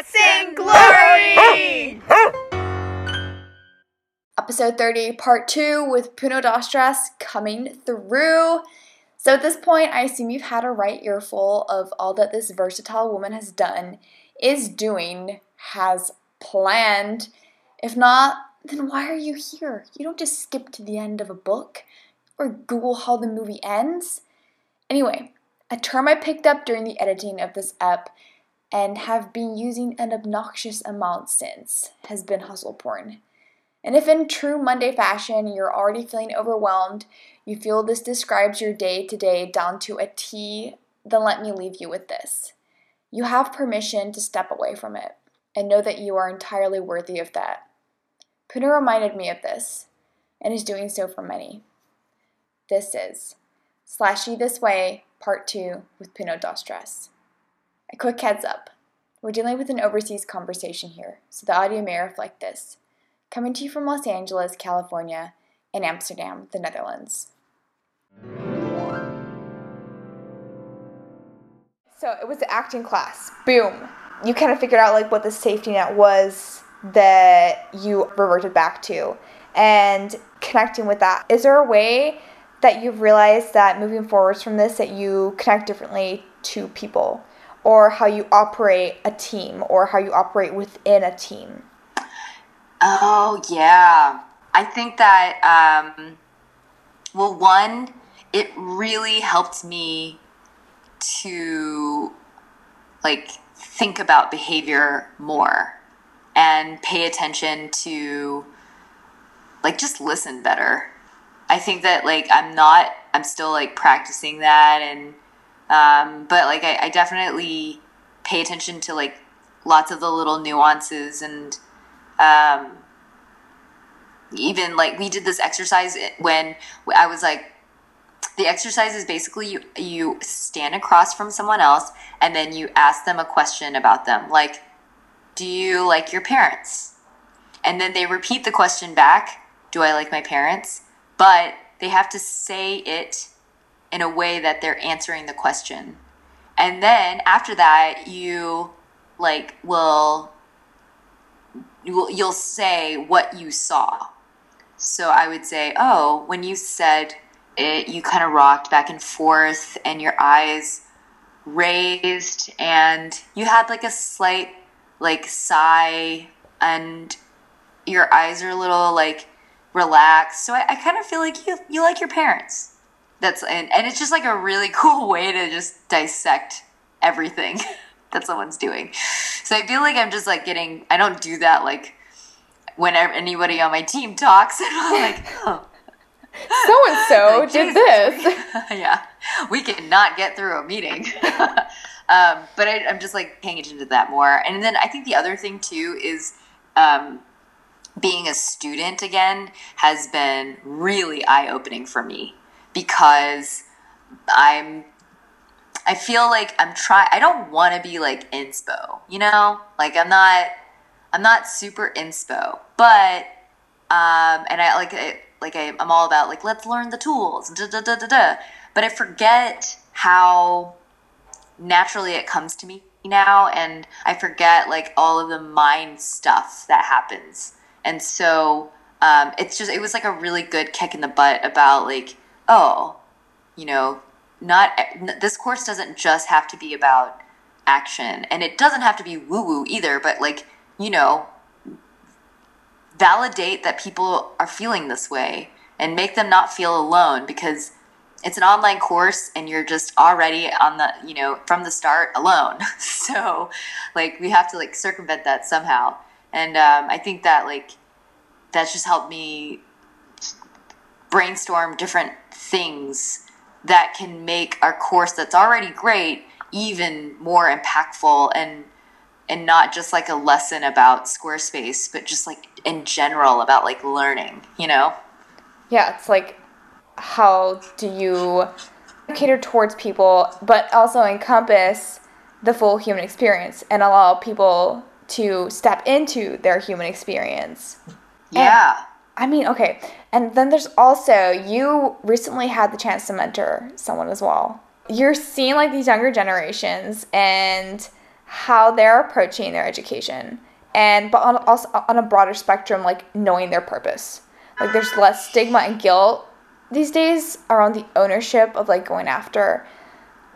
Guts Glory! Episode 30, part 2 with Puno Dostras coming through. So at this point, I assume you've had a right earful of all that this versatile woman has done, is doing, has planned. If not, then why are you here? You don't just skip to the end of a book or Google how the movie ends. Anyway, a term I picked up during the editing of this ep and have been using an obnoxious amount since has been hustle porn. And if in true Monday fashion you're already feeling overwhelmed, you feel this describes your day to day down to a T, then let me leave you with this. You have permission to step away from it and know that you are entirely worthy of that. Puno reminded me of this and is doing so for many. This is Slashy This Way, Part 2 with Puno Dostras. A quick heads up we're dealing with an overseas conversation here, so the audio may reflect this. Coming to you from Los Angeles, California, and Amsterdam, the Netherlands. So it was the acting class. Boom. You kind of figured out like what the safety net was that you reverted back to. And connecting with that, is there a way that you've realized that moving forwards from this that you connect differently to people or how you operate a team or how you operate within a team? Oh, yeah. I think that, um, well, one, it really helped me to like think about behavior more and pay attention to like just listen better. I think that like I'm not I'm still like practicing that and um, but like I, I definitely pay attention to like lots of the little nuances and um, even like we did this exercise when I was like the exercise is basically you you stand across from someone else and then you ask them a question about them like do you like your parents? And then they repeat the question back do i like my parents? But they have to say it in a way that they're answering the question. And then after that you like will you will you'll say what you saw. So i would say oh when you said it, you kind of rocked back and forth and your eyes raised and you had like a slight like sigh and your eyes are a little like relaxed. So i, I kind of feel like you you like your parents that's and, and it's just like a really cool way to just dissect everything that someone's doing so i feel like i'm just like getting i don't do that like whenever anybody on my team talks and i'm like oh so and so did this. yeah, we cannot get through a meeting. um, but I, am just like paying attention to that more. And then I think the other thing too is um, being a student again has been really eye opening for me because I'm. I feel like I'm trying. I don't want to be like inspo, you know. Like I'm not. I'm not super inspo, but um, and I like it like I, am all about like let's learn the tools, da, da, da, da, da. but I forget how naturally it comes to me now, and I forget like all of the mind stuff that happens, and so um, it's just it was like a really good kick in the butt about like oh, you know, not this course doesn't just have to be about action, and it doesn't have to be woo woo either, but like you know validate that people are feeling this way and make them not feel alone because it's an online course and you're just already on the you know from the start alone. So like we have to like circumvent that somehow. And um, i think that like that's just helped me brainstorm different things that can make our course that's already great even more impactful and and not just like a lesson about Squarespace, but just like in general about like learning, you know? Yeah, it's like how do you cater towards people, but also encompass the full human experience and allow people to step into their human experience. Yeah. And, I mean, okay. And then there's also, you recently had the chance to mentor someone as well. You're seeing like these younger generations and how they're approaching their education and but on, also on a broader spectrum like knowing their purpose like there's less stigma and guilt these days around the ownership of like going after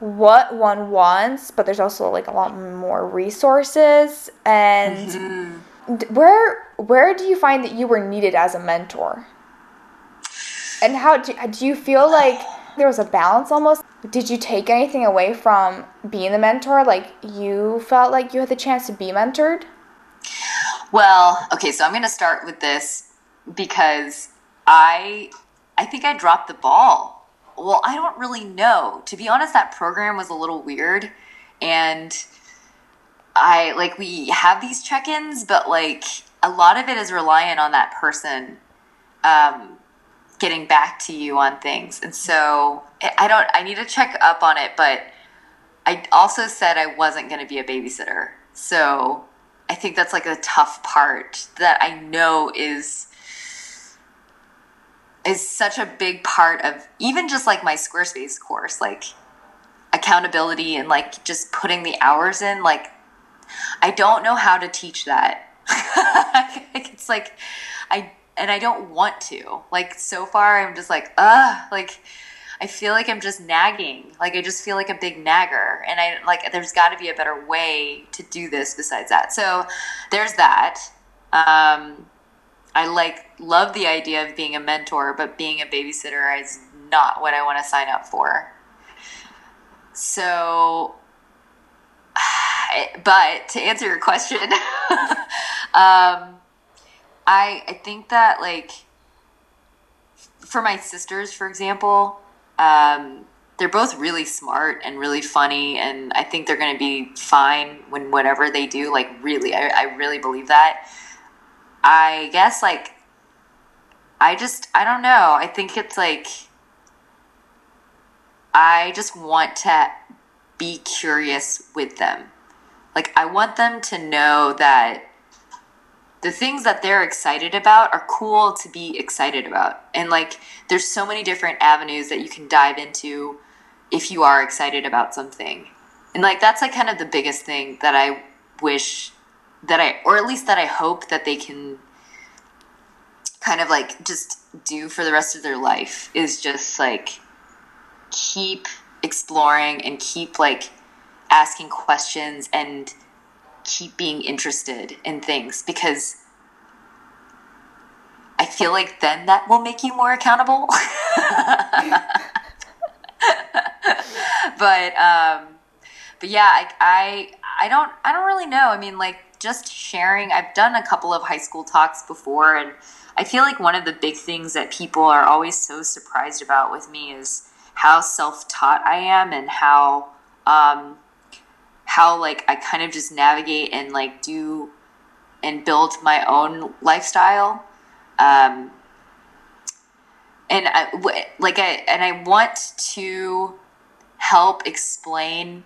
what one wants but there's also like a lot more resources and mm-hmm. where where do you find that you were needed as a mentor and how do, do you feel like there was a balance almost? Did you take anything away from being the mentor? Like you felt like you had the chance to be mentored? Well okay so i'm going to start with this because i i think i dropped the ball. Well i don't really know. To be honest that program was a little weird and i like we have these check-ins but like a lot of it is reliant on that person um, getting back to you on things. And so I don't, I need to check up on it, but I also said I wasn't going to be a babysitter. So I think that's like a tough part that I know is is such a big part of even just like my Squarespace course, like accountability and like just putting the hours in. Like, I don't know how to teach that. it's like, I and I don't want to. Like so far, I'm just like, ugh, like I feel like I'm just nagging. Like I just feel like a big nagger, and I like there's got to be a better way to do this besides that. So there's that. Um, I like love the idea of being a mentor, but being a babysitter is not what I want to sign up for. So, but to answer your question, um, I I think that like for my sisters, for example, um, they're both really smart and really funny, and I think they're going to be fine when whatever they do. Like really, I, I really believe that. I guess like I just I don't know. I think it's like I just want to be curious with them. Like I want them to know that the things that they're excited about are cool to be excited about. And like there's so many different avenues that you can dive into if you are excited about something. And like that's like kind of the biggest thing that I wish that I or at least that I hope that they can kind of like just do for the rest of their life is just like keep exploring and keep like asking questions and keep being interested in things because I feel like then that will make you more accountable. but um, but yeah, I, I I don't I don't really know. I mean, like just sharing. I've done a couple of high school talks before, and I feel like one of the big things that people are always so surprised about with me is how self taught I am and how um, how like I kind of just navigate and like do and build my own lifestyle. Um, and I, like I and I want to help explain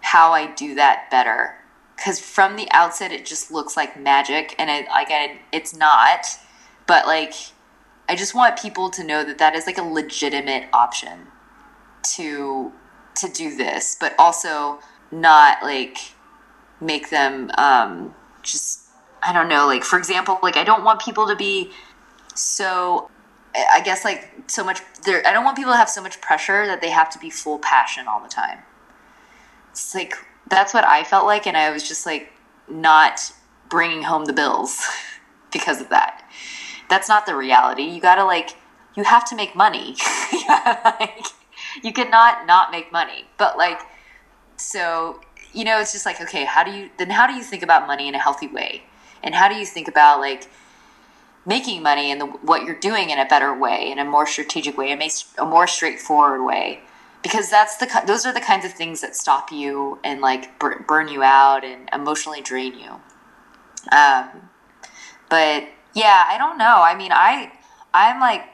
how I do that better because from the outset it just looks like magic and it like I, it's not but like I just want people to know that that is like a legitimate option to to do this, but also not like make them um, just I don't know, like for example, like I don't want people to be so I guess like so much there I don't want people to have so much pressure that they have to be full passion all the time. It's like that's what I felt like and I was just like not bringing home the bills because of that. That's not the reality. You got to like you have to make money. like, you cannot not make money. But like, so you know, it's just like okay, how do you then? How do you think about money in a healthy way? And how do you think about like making money and the, what you're doing in a better way, in a more strategic way, a, a more straightforward way? Because that's the those are the kinds of things that stop you and like burn you out and emotionally drain you. Um, but yeah, I don't know. I mean, I I'm like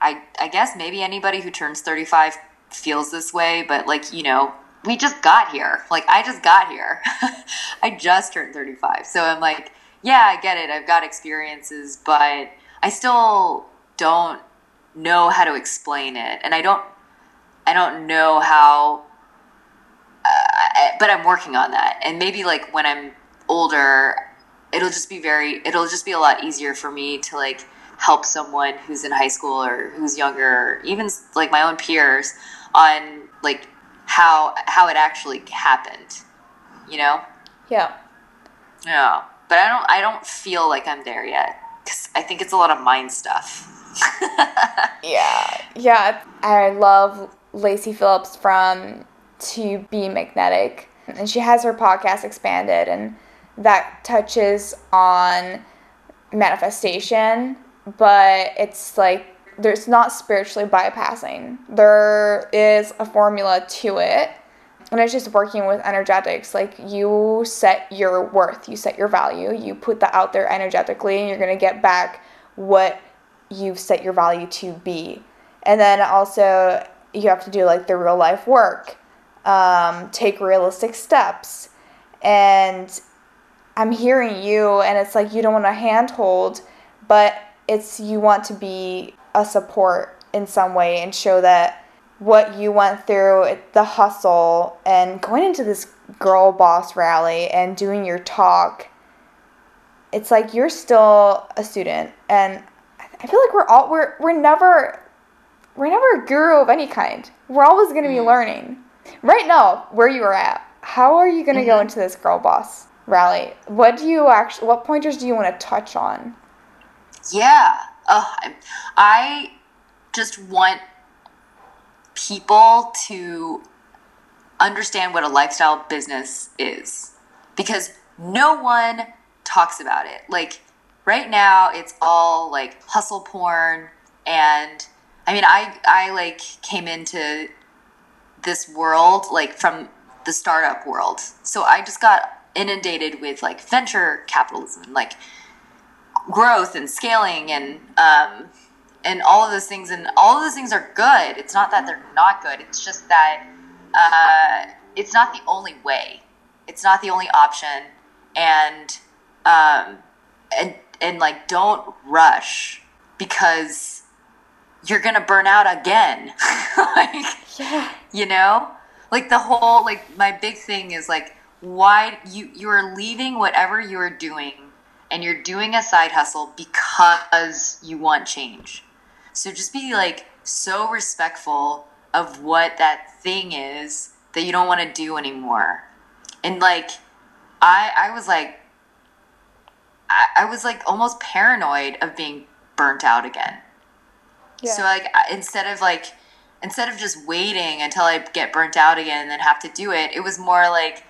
I I guess maybe anybody who turns 35 feels this way, but like, you know, we just got here. Like I just got here. I just turned 35. So I'm like, yeah, I get it. I've got experiences, but I still don't know how to explain it. And I don't I don't know how uh, eh, but I'm working on that. And maybe like when I'm older, it'll just be very, it'll just be a lot easier for me to like help someone who's in high school or who's younger, or even like my own peers on like how how it actually happened. You know? Yeah. Yeah. But I don't I don't feel like I'm there yet cuz I think it's a lot of mind stuff. yeah. Yeah, I love Lacy Phillips from To Be Magnetic and she has her podcast expanded and that touches on manifestation, but it's like there's not spiritually bypassing. There is a formula to it. And it's just working with energetics. Like you set your worth, you set your value, you put that out there energetically, and you're going to get back what you've set your value to be. And then also, you have to do like the real life work, um, take realistic steps. And I'm hearing you, and it's like you don't want to handhold, but it's you want to be a support in some way and show that what you went through, the hustle, and going into this girl boss rally and doing your talk, it's like you're still a student, and I feel like we're all we're we're never we're never a guru of any kind. We're always going to be mm-hmm. learning. Right now, where you are at, how are you going to mm-hmm. go into this girl boss rally? What do you actually? What pointers do you want to touch on? Yeah, uh, I just want people to understand what a lifestyle business is because no one talks about it. Like right now it's all like hustle porn and I mean I I like came into this world like from the startup world. So I just got inundated with like venture capitalism like growth and scaling and um, and all of those things and all of those things are good. It's not that they're not good. It's just that uh, it's not the only way. It's not the only option. And um, and and like don't rush because you're gonna burn out again. Like yeah. you know? Like the whole like my big thing is like why you you are leaving whatever you are doing and you're doing a side hustle because you want change. So just be like so respectful of what that thing is that you don't want to do anymore. And like I I was like I, I was like almost paranoid of being burnt out again. Yeah. So like instead of like instead of just waiting until I get burnt out again and then have to do it, it was more like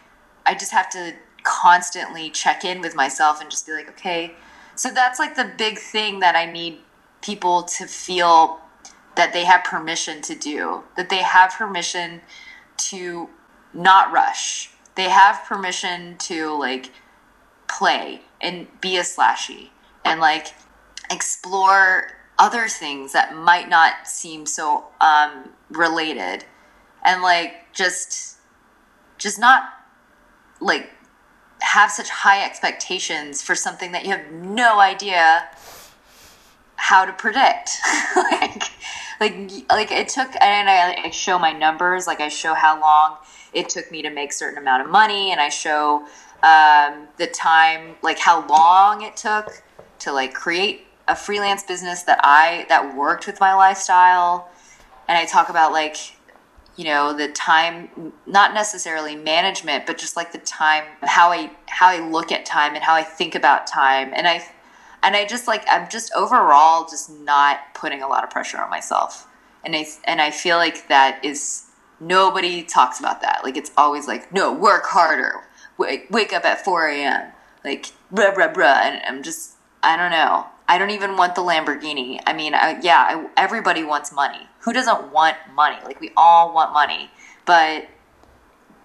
I just have to constantly check in with myself and just be like, okay. So that's like the big thing that I need people to feel that they have permission to do, that they have permission to not rush. They have permission to like play and be a slashy and like explore other things that might not seem so um, related and like just just not like have such high expectations for something that you have no idea how to predict. like, like, like it took, and I, I show my numbers, like I show how long it took me to make certain amount of money, and I show um, the time, like how long it took to like create a freelance business that I that worked with my lifestyle, and I talk about like you know the time not necessarily management but just like the time how i how i look at time and how i think about time. And i and i just like i'm just overall just not putting a lot of pressure on myself. And i and i feel like that is nobody talks about that. Like it's always like no work harder. Wake, wake up at 4 a.m like bruh bruh bruh. And i'm just i don't know I don't even want the Lamborghini. I mean, I, yeah, I, everybody wants money. Who doesn't want money? Like, we all want money. But,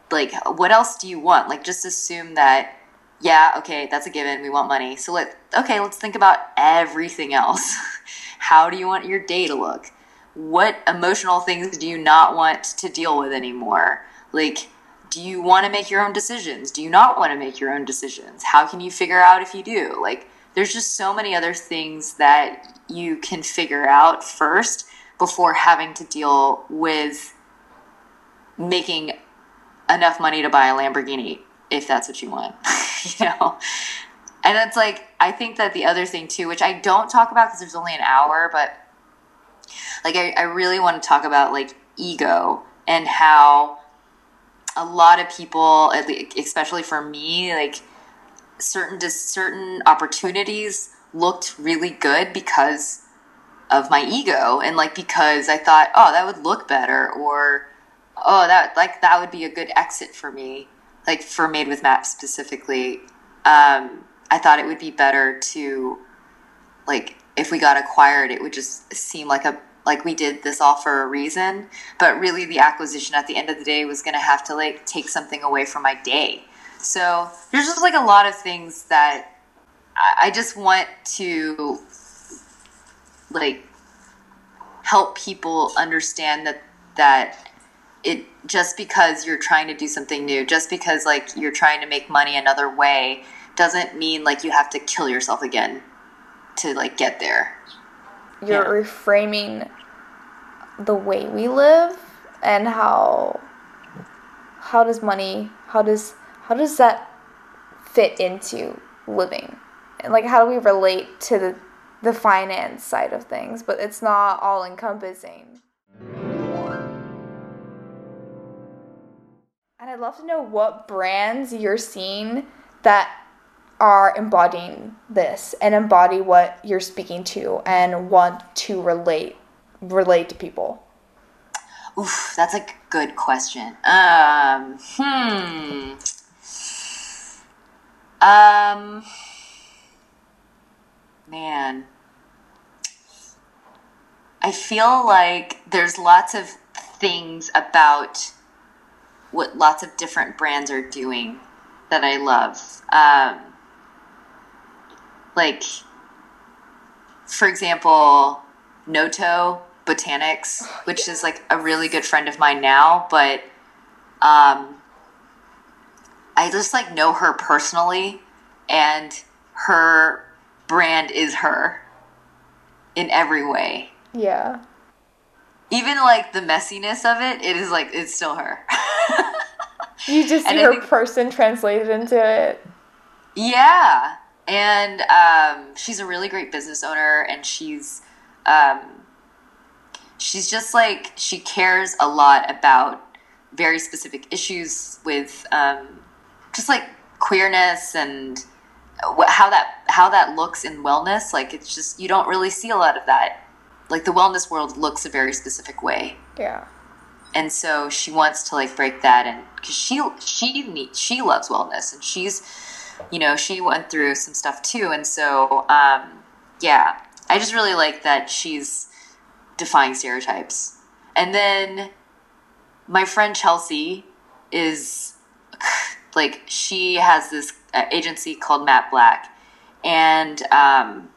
like, what else do you want? Like, just assume that, yeah, okay, that's a given. We want money. So, let, okay, let's think about everything else. How do you want your day to look? What emotional things do you not want to deal with anymore? Like, do you want to make your own decisions? Do you not want to make your own decisions? How can you figure out if you do? Like, there's just so many other things that you can figure out first before having to deal with making enough money to buy a Lamborghini if that's what you want, you know? And it's like, I think that the other thing too, which I don't talk about because there's only an hour, but like, I, I really want to talk about like ego and how a lot of people, especially for me, like certain certain opportunities looked really good because of my ego and like because I thought, oh, that would look better or oh, that like that would be a good exit for me, like for Made with Matt specifically. Um, I thought it would be better to like if we got acquired, it would just seem like a like we did this all for a reason. But really, the acquisition at the end of the day was going to have to like take something away from my day. So there's just like a lot of things that I just want to like help people understand that that it just because you're trying to do something new, just because like you're trying to make money another way, doesn't mean like you have to kill yourself again to like get there. You're yeah. reframing the way we live and how how does money how does how does that fit into living and like how do we relate to the the finance side of things but it's not all encompassing and i'd love to know what brands you're seeing that are embodying this and embody what you're speaking to and want to relate relate to people Oof, that's a good question. Um, hmm. Um, man, I feel like there's lots of things about what lots of different brands are doing that I love. Um, like, for example, Noto Botanics, oh, which is like a really good friend of mine now, but um, I just like know her personally, and her brand is her in every way. Yeah. Even like the messiness of it, it is like it's still her. you just see her think, person translated into it. Yeah, and um, she's a really great business owner, and she's um, she's just like she cares a lot about very specific issues with um, just like queerness and how that how that looks in wellness like it's just you don't really see a lot of that. Like the wellness world looks a very specific way. Yeah. And so she wants to like break that and because she she needs she loves wellness and she's you know she went through some stuff too. And so um yeah i just really like that she's defying stereotypes. And then my friend chelsea is like she has this uh, agency called Matte Black, and um,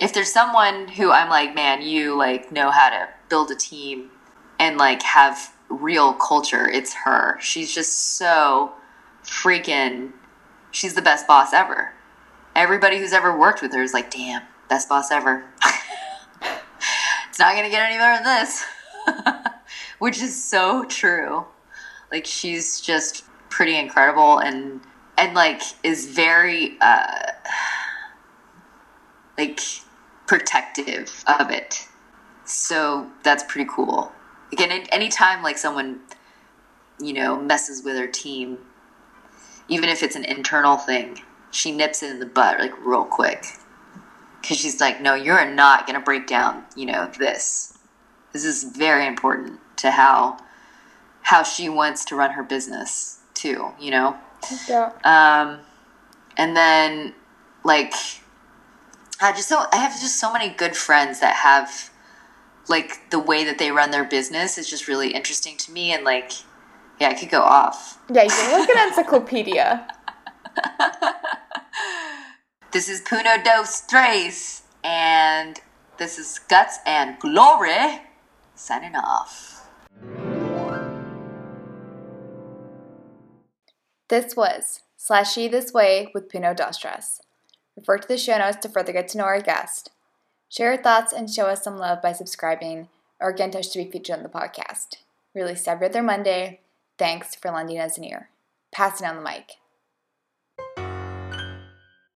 if there's someone who I'm like, man, you like know how to build a team and like have real culture, it's her. She's just so freaking. She's the best boss ever. Everybody who's ever worked with her is like, damn, best boss ever. it's not gonna get any better than this, which is so true. Like she's just pretty incredible and and like is very uh like protective of it. So that's pretty cool. Again anytime like someone you know messes with her team even if it's an internal thing she nips it in the butt like real quick. Because she's like no you're not to break down you know this. This is very important to how how she wants to run her business too, you know? Yeah. Um, and then, like, I just so I have just so many good friends that have like the way that they run their business is just really interesting to me and like yeah, I could go off. Yeah, you can look at encyclopedia. this is Puno dos Tres and this is Guts and Glory signing off. This was Slashy This Way with Puno Dostras. Refer to the show notes to further get to know our guest. Share your thoughts and show us some love by subscribing or get in touch to be featured on the podcast. Released every other Monday. Thanks for lending us an ear. Passing on the mic.